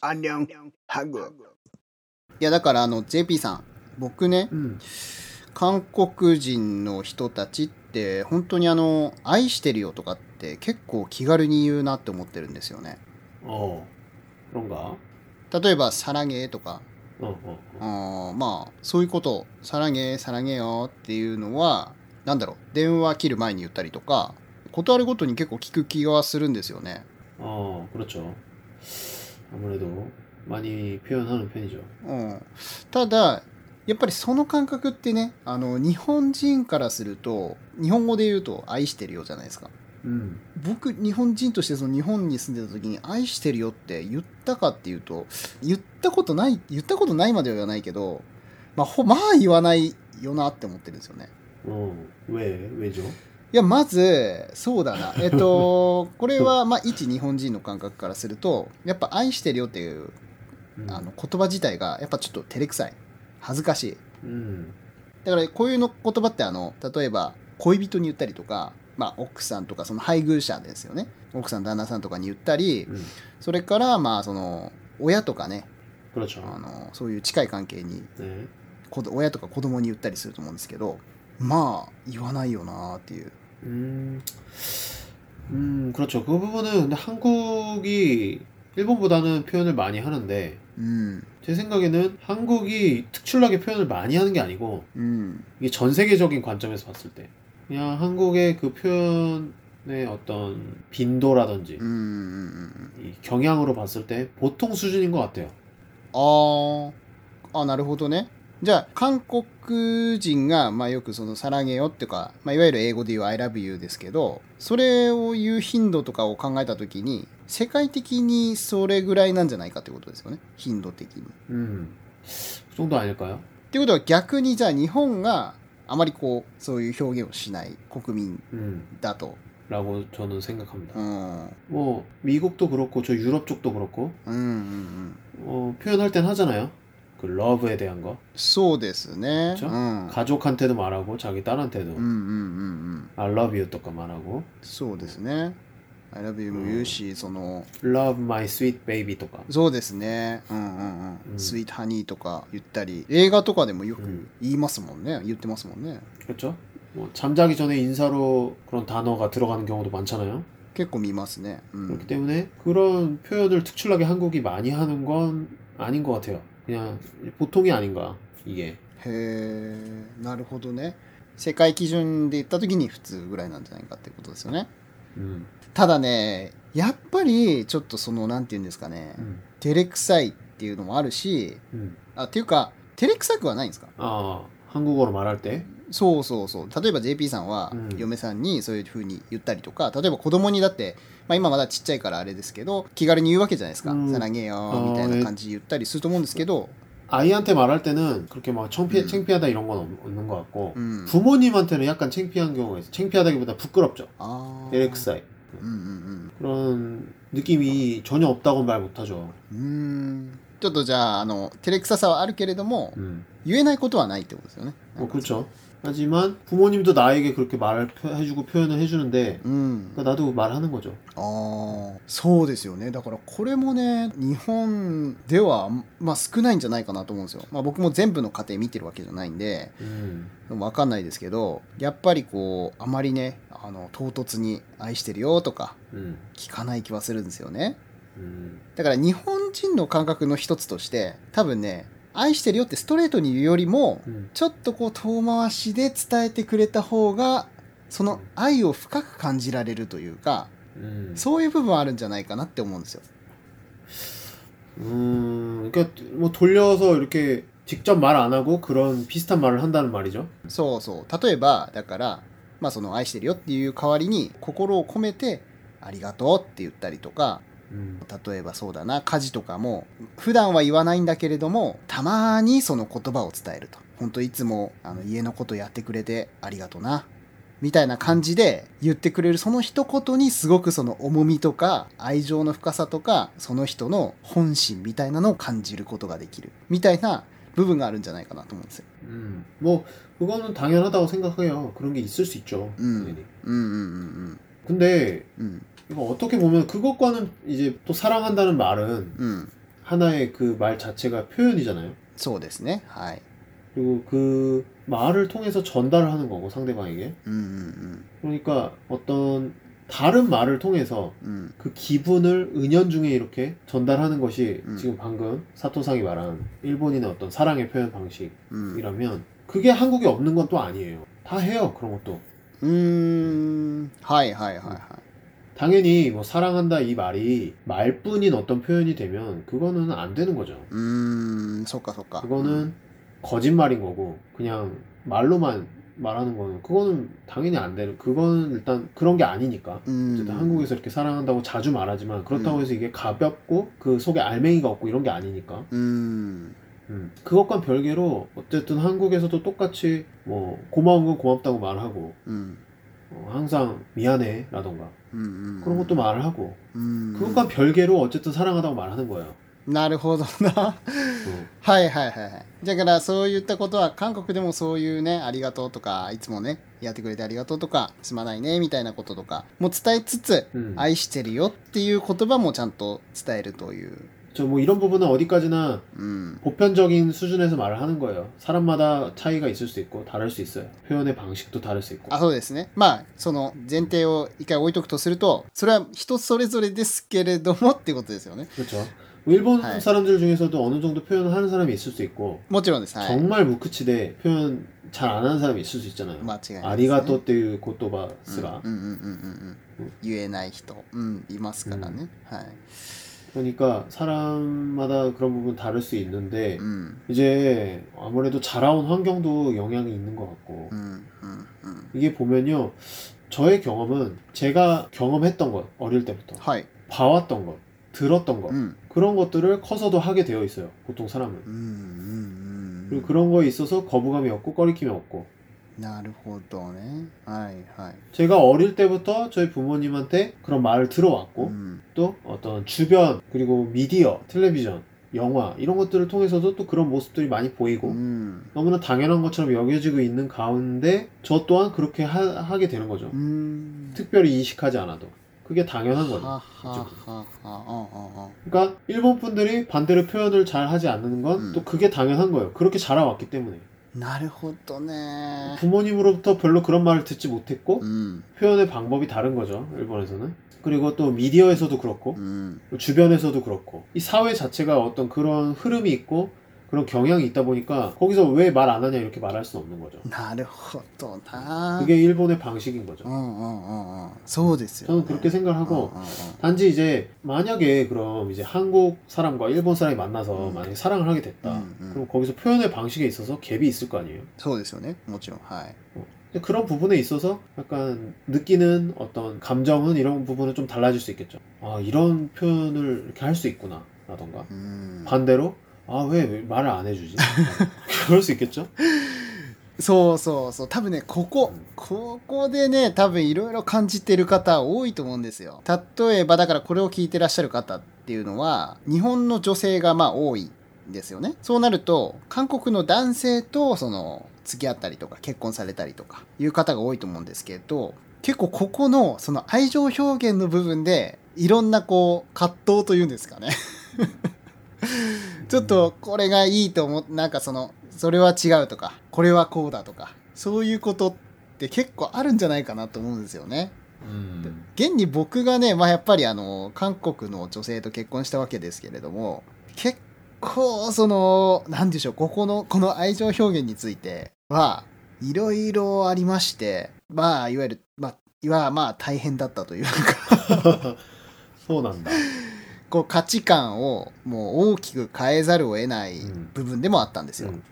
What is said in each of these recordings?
アンりョン、ハグ。いや、だから、あの、JP さん、僕ね、うん、韓国人の人たちって、本当にあの、愛してるよとかって、結構気軽に言うなって思ってるんですよね。おな例えば、さらげとか、うん、あまあ、そういうこと、さらげ、さらげよっていうのは、なんだろう電話切る前に言ったりとか断るごとに結構聞く気がするんですよね 어, 그렇죠. 아무래도 많이 표현하는 편이죠. うん、ただやっぱりその感覚ってねあの日本人からすると日本語で言うと「愛してるよ」じゃないですか 음. 僕日本人としてその日本に住んでた時に「愛してるよ」って言ったかっていうと言ったことない言ったことないまでは言わないけどまあほまあ言わないよなって思ってるんですよね うん、いやまずそうだな。えっと これはまあ一日本人の感覚からするとやっぱ「愛してるよ」っていう、あの言葉自体がやっぱちょっと照れくさい。恥ずかしい、だからこういうの言葉ってあの例えば恋人に言ったりとか、まあ、奥さんとかその配偶者ですよね。奥さん旦那さんとかに言ったり、それからまあその親とかね。あのそういう近い関係に、親とか子供に言ったりすると思うんですけどまあ言わないよなっていう 음, 음, 그렇죠. 그 부분은 근데 한국이 일본보다는 표현을 많이 하는데 うん 제 생각에는 한국이 특출나게 표현을 많이 하는 게 아니고 うん 이게 전 세계적인 관점에서 봤을 때 그냥 한국의 그 표현의 어떤 빈도라든지 うんうんうんうん 이 경향으로 봤을 때 보통 수준인 것 같아요. あーあなるほどね じゃあ韓国人が、まあ、よくその「さらげよ」っていうか、まあ、いわゆる英語で言う「I love you」ですけどそれを言う頻度とかを考えた時に世界的にそれぐらいなんじゃないかってことですよね頻度的に。っ 음, 그 정도 아닐까요? ていうことは逆にじゃあ日本があまりこうそういう表現をしない国民 음, だと。 라고 저는 생각합니다. うん、うん 뭐 미국도 그렇고 저 유럽 쪽도 그렇고 うんうんうん、 어, 표현할 땐 하잖아요. 그 러브에 대한 거 そうですね。 그쵸? うん、 가족한테도 말하고 자기 딸한테도 うんうんうんうん。 I love you とか 말하고 そうですね。I love you も言うし、その、 Love my sweet baby とかそうですね。うんうんうん。うんスイートハニーとか言ったり、映画とかでもよくうん言いますもんね。言ってますもんね。 그렇죠? 뭐 잠자기 전에 인사로 그런 단어가 들어가는 경우도 많잖아요. 結構見ますね。うん 그렇기 。 때문에 그런 표현을 특출나게 한국이 많이 하는 건 아닌 것 같아요. 그냥 보통이 아닌가 이게. へえ、なるほどね。世界基準で言った時に普通ぐらいなんじゃないかってことですよね。 음, ただね、やっぱりちょっとその、なんて言うんですかね、 음, 照れくさいっていうのもあるし、 음. あ、っていうか、照れくさくはないんですか 아 한국어로 말할 때 そうそうそう。例えば JP さんは嫁さんにそういうふうに言ったりとか、例えば子供にだって、まあ、今まだちっちゃいからあれですけど気軽に言うわけじゃないですか「さらげよ」みたいな感じで言ったりすると思うんですけど아이한테 말할 때는 그렇게 막 창 피, 음. 창피하다 이런 건 없는 것 같고 음. 부모님한테는 약간 창피한 경우가 있어 요. 창피하다기보다 부끄럽 죠. 아. LXI. 음, 그런 느낌이 전혀 없다고 말 못하 죠. 음. ちょっとじゃあ、の、照れくささはあるけれども、う、言えないことはないってことですよね。まあ、그렇 죠。 하지만 부모님도 나에게 그렇게 말을 표- 해주고 표현을 해주는데 うん 그러니까 나도 말하는 거죠. ああそうですよねだからこれもね日本ではまあ少ないんじゃないかなと思うんですよ、まあ、僕も全部の家庭見てるわけじゃないんで 음. わかんないですけどやっぱりこうあまりねあの唐突に「愛してるよ」とか 음. 聞かない気はするんですよね 음. だから日本人の感覚の一つとして多分ね「 愛してるよ」ってストレートに言うよりも 음. ちょっとこう遠回しで伝えてくれた方がその愛を深く感じられるというか 음. そういう部分あるんじゃないかなって思うんですよ 음. 그러니까 뭐 돌려서 이렇게 직접 말 안 하고 그런 비슷한 말을 한다는 말이죠. そうそう例えばだからまあその愛してるよっていう代わりに心を込めてありがとうって言ったりとか 음. 例えばそうだな家事とかも普段は言わないんだけれどもたまにその言葉を伝えると本当いつもあの家のことやってくれてありがとうなみたいな感じで言ってくれるその一言にすごくその重みとか愛情の深さとかその人の本心みたいなのを感じることができるみたいな 部分があるんじゃないかなと思うんですよ。 음, 뭐 그거는 당연하다고 생각해요. 그런 게 있을 수 있죠. 음. 당연히. うんうんうん 근데 うんうん 이거 어떻게 보면 그것과는 이제 또 사랑한다는 말은 うん、 하나의 그 말 자체가 표현이잖아요. そうですね。はい。 그리고 그 말을 통해서 전달을 하는 거고 상대방에게. うんうん、 그러니까 어떤 다른 말을 통해서 うんうん、 그 기분을 은연중에 이렇게 전달하는 것이 음. 지금 방금 사토상이 말한 일본인의 어떤 사랑의 표현 방식이라면 うん。 그게 한국에 없는 건 또 아니에요. 다 해요 그런 것도. うーん、はいはいはいはい。 당연히 뭐 사랑한다 이 말이 말뿐인 어떤 표현이 되면 그거는 안 되는 거죠. 음, 속가 속가. 그거는 음. 거짓말인 거고 그냥 말로만 말하는 거는 그거는 당연히 안 되는. 그거는 일단 그런 게 아니니까. 음. 어쨌든 한국에서 이렇게 사랑한다고 자주 말하지만 그렇다고 음. 해서 이게 가볍고 그 속에 알맹이가 없고 이런 게 아니니까. 음. 음. 그것과 별개로 어쨌든 한국에서도 똑같이 뭐 고마운 건 고맙다고 말하고 음. 항상 미안해 라던가 うんうん。 그런 것도 말을 하고 うん。 그것과 별개로 어쨌든 사랑하다고 말하는 거예요 なるほどな。 어. はいはいはいはい。だからそういったことは韓国でもそういうね、ありがとうとか、いつもね、やってくれてありがとうとか、すまないねみたいなこととか、もう伝えつつ、 음. 愛してるよっていう言葉もちゃんと伝えるという。 저 뭐 이런 부분은 어디까지나 うん。 보편적인 수준에서 말을 하는 거예요 사람마다 차이가 있을 수 있고 다를 수 있어요 표현의 방식도 다를 수 있고 あ、そうですね。まあ、その前提を一回置いとくとすると、それは人それぞれですけれどもっていうことですよね。 그렇죠 일본 네. 사람들 중에서도 어느 정도 표현을 하는 사람이 있을 수 있고 もちろんです。はい。 정말 무크치대 표현 잘 안 하는 사람이 있을 수 있잖아요 間違いないです、ね。 아리가또っていう言葉すら、うんうんうんうんうんうん。言えない人、うん、いますからね。はい。 그러니까 사람마다 그런 부분 다를 수 있는데 음. 이제 아무래도 자라온 환경도 영향이 있는 것 같고 음, 음, 음. 이게 보면요 저의 경험은 제가 경험했던 것 어릴 때부터 하이. 봐왔던 것 들었던 것 음. 그런 것들을 커서도 하게 되어 있어요 보통 사람은 음, 음, 음. 그리고 그런 거에 있어서 거부감이 없고 꺼리낌이 없고 なるほどね。はいはい。 제가 어릴 때부터 저희 부모님한테 그런 말을 들어왔고 うん。 또 어떤 주변 그리고 미디어 텔레비전 영화 이런 것들을 통해서도 또 그런 모습들이 많이 う 보이고 ん。 너무나 당연한 것처럼 여겨지고 있는 가운데 저 또한 그렇게 하, 게 되는 거죠 うん。 특별히 인식하지 않아도 그게 당연한 は 거죠 ははは。ああ 그러니까 일본 분들이 반대로 표현을 잘 하지 않는 건 음. 또 그게 당연한 거예요 그렇게 자라왔기 때문에 나르호또네. 부모님으로부터 별로 그런 말을 듣지 못했고 음. 표현의 방법이 다른 거죠 일본에서는 그리고 또 미디어에서도 그렇고 음. 주변에서도 그렇고 이 사회 자체가 어떤 그런 흐름이 있고 그런 경향이 있다 보니까 거기서 왜 말 안 하냐 이렇게 말할 수는 없는 거죠 なるほどな。 그게 일본의 방식인 거죠 うんうんうんうん。そうですよ、ね。 저는 그렇게 생각을 하고 うんうんうん 단지 이제 만약에 그럼 이제 한국 사람과 일본 사람이 만나서 음. 만약에 사랑을 하게 됐다 음, 음. 그럼 거기서 표현의 방식에 있어서 갭이 있을 거 아니에요 そうですよね。もちろん。はい。 근데 그런 부분에 있어서 약간 느끼는 어떤 감정은 이런 부분은 좀 달라질 수 있겠죠. 아, 이런 표현을 이렇게 할 수 있구나. 라던가. うん。 반대로, 아, 왜, 왜 말을 안 해주지? 그럴 수 있겠죠? そうそうそう多分ねここうんここでね多分いろいろ感じてる方多いと思うんですよ例えばだからこれを聞いてらっしゃる方っていうのは日本の女性がまあ多いんですよねそうなると韓国の男性とその付き合ったりとか結婚されたりとかいう方が多いと思うんですけど結構ここのその愛情表現の部分でいろんなこう葛藤というんですかね ちょっとこれがいいと思ってなんかそのそれは違うとかこれはこうだとかそういうことって結構あるんじゃないかなと思うんですよね。うん、現に僕がね、まあ、やっぱりあの韓国の女性と結婚したわけですけれども結構その何でしょうここのこの愛情表現についてはいろいろありましてまあいわゆるまあいわまあ大変だったというか。そうなんだ。こう価値観をもう大きく変えざるを得ないうん部分でもあったんですよ。 음.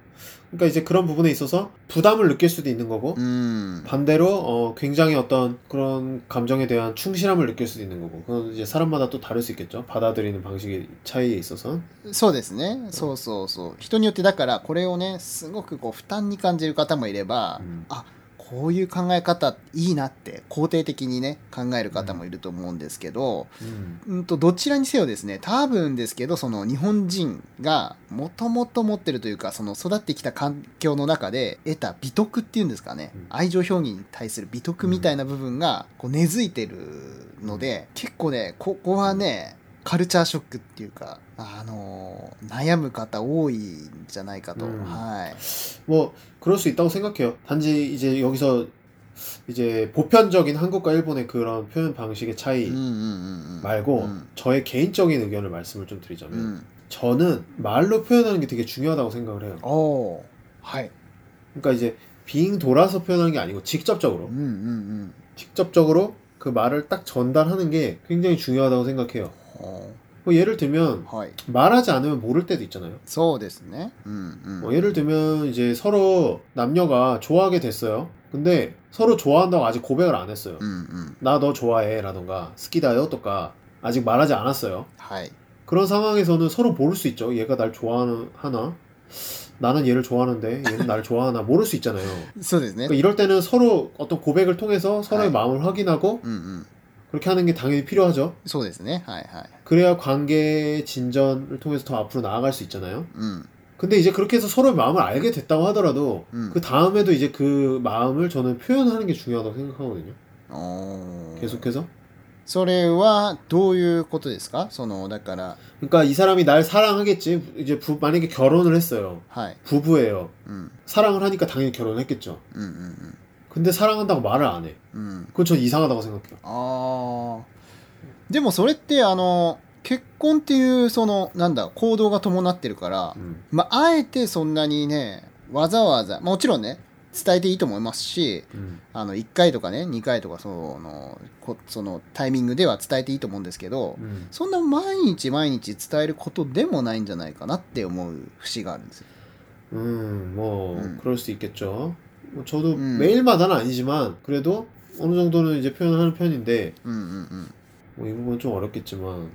그러니까 이제 그런 부분에 있어서 부담을 느낄 수도 있는 거고, うん、 반대로 어, 굉장히 어떤 그런 감정에 대한 충실함을 느낄 수도 있는 거고, 그건 이제 사람마다 또 다를 수 있겠죠. 받아들이는 방식의 차이에 있어서. そうですねそうそうそう人によってだからこれをねすごくこう負担に感じる方もいれば、 음. あ こういう考え方いいなって肯定的にね考える方もいると思うんですけど、 음. うんとどちらにせよですね多分ですけどその日本人がもともと持ってるというかその育ってきた環境の中で得た美徳っていうんですかね、うん愛情表現に対する美徳みたいな部分がこう根付いてるので、結構ねここはねカルチャーショックっていうか、あの悩む方多いんじゃないかと、うんはい。 뭐 그럴 수 있다고 생각해요. 단지 이제 여기서 이제 보편적인 한국과 일본의 그런 표현 방식의 차이 うんうんうんうん 말고 음. 저의 개인적인 의견을 말씀을 좀 う 드리자면 ん、 저는 말로 표현하는 게 되게 중요하다고 생각을 해요. おーはい。 그러니까 이제 빙 돌아서 표현하는 게 아니고 직접적으로 うんうんうん。 직접적으로 그 말을 딱 전달하는 게 굉장히 중요하다고 생각해요. ほ 뭐 예를 들면 うはい。 말하지 않으면 모를 때도 있잖아요. そうですね。うんうん。 뭐 예를 들면 이제 서로 남녀가 좋아하게 됐어요. 근데 서로 좋아한다고 아직 고백을 안 했어요. うんうん。 나 너 좋아해라던가 스키다요 또까 아직 말하지 않았어요. はい。 그런 상황에서는 서로 모를 수 있죠. 얘가 날 좋아하나 하나? 나는 얘를 좋아하는데 얘는 나를 좋아하나 모를 수 있잖아요. そうですね 그러니까 。 이럴 때는 서로 어떤 고백을 통해서 서로의 네. 마음을 확인하고 うんうん。 그렇게 하는 게 당연히 필요하죠. そうですね。はいはい。 그래야 관계의 진전을 통해서 더 앞으로 나아갈 수 있잖아요. うん。 근데 이제 그렇게 해서 서로의 마음을 알게 됐다고 하더라도 음. 그 다음에도 이제 그 마음을 저는 표현하는 게 중요하다고 생각하거든요. おー 계속해서. それはどういうことですかその、だから、 그러니까 이 사람이 날 사랑하겠지. 이제 부- 만약에 결혼을 했어요. はい。 부부예요. うん。 사랑을 하니까 당연히 결혼했겠죠. うんうんうん。 근데 사랑한다고 말을 안 해. うん。 그건 전 이상하다고 생각해요. ああ。でもそれって、あの、結婚っていう、その、なんだ、行動が伴ってるから、 음. まあ、あえてそんなにね、わざわざ、もちろんね、伝えていいと思いますし、 음. あの、1回とかね、2回とか、その、こそのタイミングでは伝えていいと思うんですけど、 음. そんな毎日毎日伝えることでもないんじゃないかなって思う節があるんですよ。 음, 뭐 음. 그럴 수 있겠죠. 뭐 저도 음. 매일마다는 아니지만 그래도 어느 정도는 이제 표현을 하는 편인데 음, 음, 음. 뭐 이 부분은 좀 어렵겠지만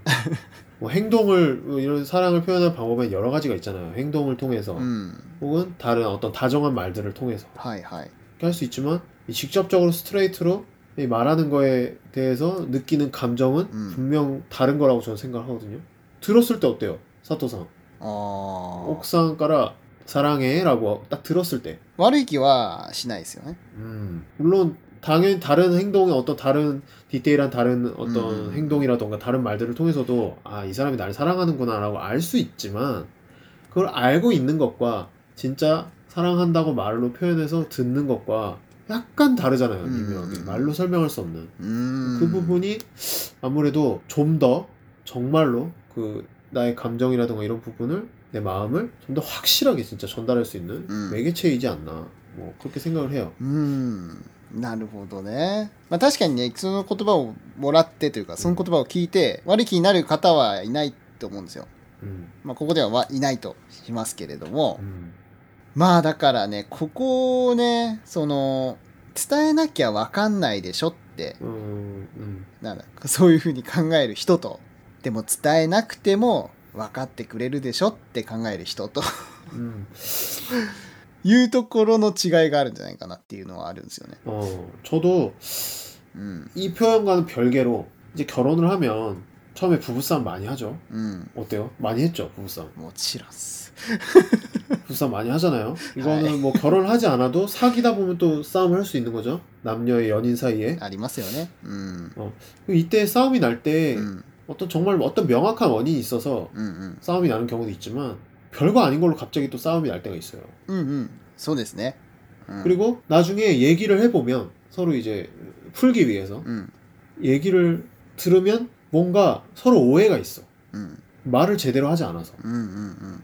뭐 행동을 뭐 이런 사랑을 표현할 방법은 여러 가지가 있잖아요. 행동을 통해서 음. 혹은 다른 어떤 다정한 말들을 통해서 할수 있지만 이 직접적으로 스트레이트로 이 말하는 거에 대해서 느끼는 감정은 음. 분명 다른 거라고 저는 생각하거든요. 들었을 때 어때요, 사토상? 어... 옥상 깔아 사랑해라고 딱 들었을 때 悪い気はしないですよね。 음, 물론 당연히 다른 행동의 어떤 다른 디테일한 다른 어떤 음. 행동이라던가 다른 말들을 통해서도 아 이 사람이 나를 사랑하는구나라고 알 수 있지만 그걸 알고 있는 것과 진짜 사랑한다고 말로 표현해서 듣는 것과 약간 다르잖아요. 음. 미묘하게 말로 설명할 수 없는 うーん。 그 부분이 아무래도 좀 더 정말로 그 나의 감정이라던가 이런 부분을 내 마음을 좀 더 확실하게 진짜 전달할 수 있는 음. 매개체이지 않나 뭐 그렇게 생각을 해요. うーん。なるほどね。まあ確かにね、その言葉をもらってというか、その言葉を聞いて、悪い気になる方はいないと思うんですよ。 음, まあここではわいないとしますけれども、 음. まあだからね、ここをね、その、伝えなきゃわかんないでしょって、 음, 음. なんだ、そういうふうに考える人と、でも伝えなくても 分かってくれるでしょって考える人と 음. いうところの違いがあるんじゃないかなっていうのはあるんですよね。 어, 저도 うん。 이 표현과는 별개로 이제 결혼을 하면 처음에 부부싸움 많이 하죠. うん。 어때요? 많이 했죠, 부부싸움. もちろんっす。 부부싸움 많이 하잖아요. 이거는 아이. 뭐 결혼을 하지 않아도 사귀다 보면 또 싸움을 할 수 있는 거죠. 남녀의 연인 사이에. ありますよね。うん。 이때 싸움이 날 때 うん。 어떤 정말 어떤 명확한 원인이 있어서 うんうん。 싸움이 나는 경우도 있지만 별거 아닌 걸로 갑자기 또 싸움이 날 때가 있어요. うんうん。そうですね。うん、 그리고 나중에 얘기를 해보면 서로 이제 풀기 위해서 うん。 얘기를 들으면 뭔가 서로 오해가 있어. うん。 말을 제대로 하지 않아서. うんうん。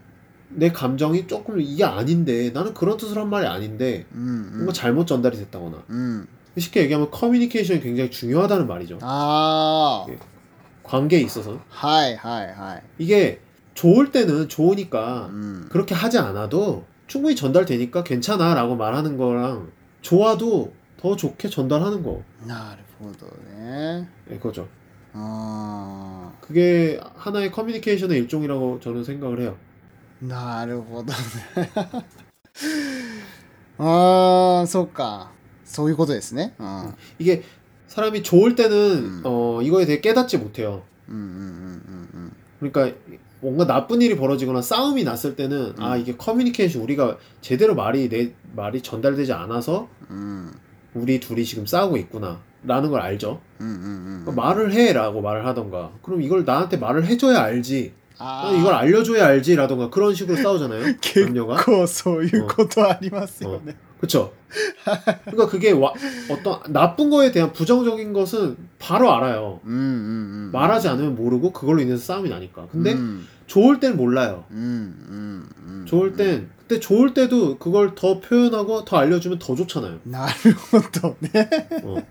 내 감정이 조금 이게 아닌데 나는 그런 뜻으로 한 말이 아닌데 うんうん。 뭔가 잘못 전달이 됐다거나 うん。 쉽게 얘기하면 커뮤니케이션이 굉장히 중요하다는 말이죠. ああ。 예. 관계에 있어서 はいはいはい。 이게 좋을 때는 좋으니까 うん。 그렇게 하지 않아도 충분히 전달되니까 괜찮아라고 말하는 거랑 좋아도 더 좋게 전달하는 거 なるほどね。 예, 그거죠. あ 그게 하나의 커뮤니케이션의 일종이라고 저는 생각을 해요. あ。なるほどね。ああ、そっか。 そういうことですね。うん。うん 이게 사람이 좋을 때는 어, 이거에 대해 깨닫지 못해요. 그러니까 뭔가 나쁜 일이 벌어지거나 싸움이 났을 때는 아 이게 커뮤니케이션 우리가 제대로 말이 내 말이 전달되지 않아서 우리 둘이 지금 싸우고 있구나. 라는 걸 알죠. 그러니까 말을 해라고 말을 하던가. 그럼 이걸 나한테 말을 해줘야 알지. 아. 이걸 알려줘야 알지라던가 그런 식으로 싸우잖아요. 남녀가. 그래서 이것도 아니었어요. よね。 그쵸? 그러니까 그게 와- 어떤 나쁜 거에 대한 부정적인 것은 바로 알아요. うんうんうん。 말하지 않으면 모르고 그걸로 인해서 싸움이 나니까. 근데 うん、 좋을 땐 몰라요. うんうんうん。 좋을 땐 근데 좋을 때도 그걸 더 표현하고 더 알려주면 더 좋잖아요. なるほどね。 어.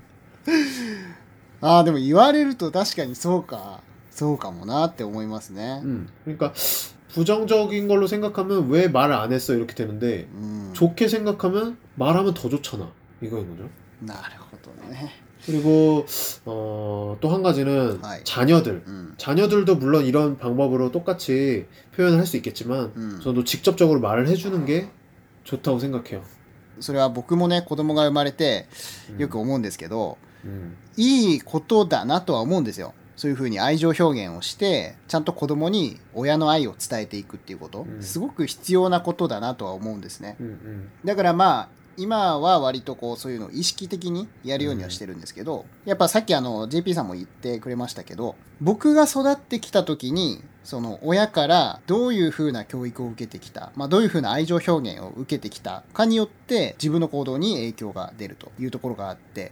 ああ、でも言われると確かにそうか。そうかもなって思いますね。 음, 그러니까 부정적인 걸로 생각하면 왜 말을 안 했어 이렇게 되는데 うん。 좋게 생각하면 말하면 더 좋잖아 이거인 거죠. なるほどね。 그리고 어, 또 한 가지는 하이. 자녀들 うん。 자녀들도 물론 이런 방법으로 똑같이 표현을 할 수 있겠지만 うん。 저도 직접적으로 말을 해주는 게 좋다고 생각해요. それは僕もね、子供が生まれて 음, よく思うんですけど、 음, いいことだなとは思うんですよ。 そういうふうに愛情表現をして、ちゃんと子供に親の愛を伝えていくっていうこと、うん。すごく必要なことだなとは思うんですね。 음, 음, だからまあ、今は割とこうそういうのを意識的にやるようにはしてるんですけど、やっぱさっきあの JP さんも言ってくれましたけど、僕が育ってきた時に、その親からどういうふうな教育を受けてきた、まあ、どういうふうな愛情表現を受けてきたかによって自分の行動に影響が出るというところがあって、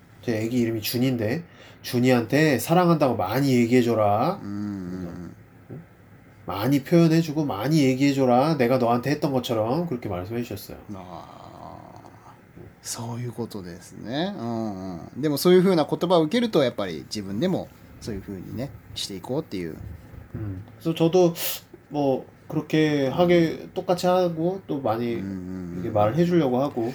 제 아기 이름이 준인데 준이한테 사랑한다고 많이 얘기해줘라. うん 많이 표현해주고 많이 얘기해줘라. 내가 너한테 했던 것처럼 그렇게 말씀해 주셨어요. あーそういうことですね、うんうん、でもそういうふうな言葉を受けるとやっぱり自分でもそういうふうにねしていこうっていう 음. 그래서 저도 뭐 그렇게 하게 똑같이 하고 또 うん 많이 うん 이렇게 うん 말을 해주려고 하고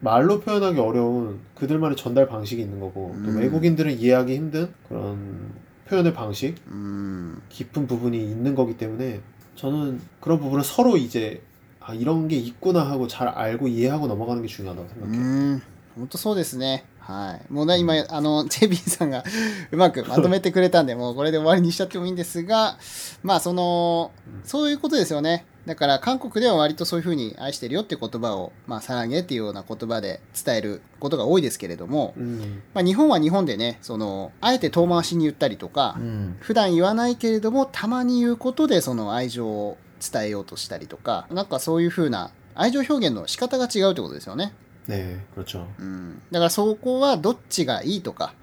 말로 표현하기 어려운 그들만의 전달 방식이 있는 거고 또 음. 외국인들은 이해하기 힘든 그런 표현의 방식, うん、 깊은 부분이 있는 거기 때문에 저는 그런 부분을 서로 이제 아 이런 게 있구나 하고 잘 알고 이해하고 넘어가는 게 중요하다고 う 생각해요. ん、本当そうですね。 はい。もうね、今、あの、チェビーさんがうまくまとめてくれたんで、もうこれで終わりにしちゃってもいいんですが、まあ、その、そういうことですよね。だから、韓国では割とそういうふうに愛してるよって言葉を、まあ、さらげっていうような言葉で伝えることが多いですけれども、 음. まあ、日本は日本でね、その、あえて遠回しに言ったりとか、 음. 普段言わないけれどもたまに言うことでその愛情を伝えようとしたりとかなんかそういう風な愛情表現の仕方が違うってことですよね、 네, 그렇죠. うん、だからそこはどっちがいいとか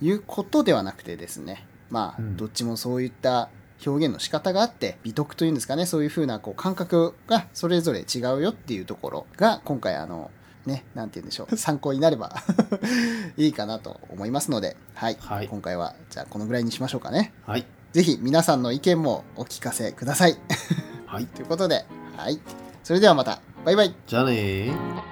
いうことではなくてですねまあ、うんどっちもそういった表現の仕方があって美徳というんですかねそういう風なこう感覚がそれぞれ違うよっていうところが今回あのねなんて言うんでしょう参考になればいいかなと思いますのではい、はい今回はじゃあこのぐらいにしましょうかね 하이, ぜひ皆さんの意見もお聞かせください。 하이. ということで、はい。それではまた。バイバイ。 자네.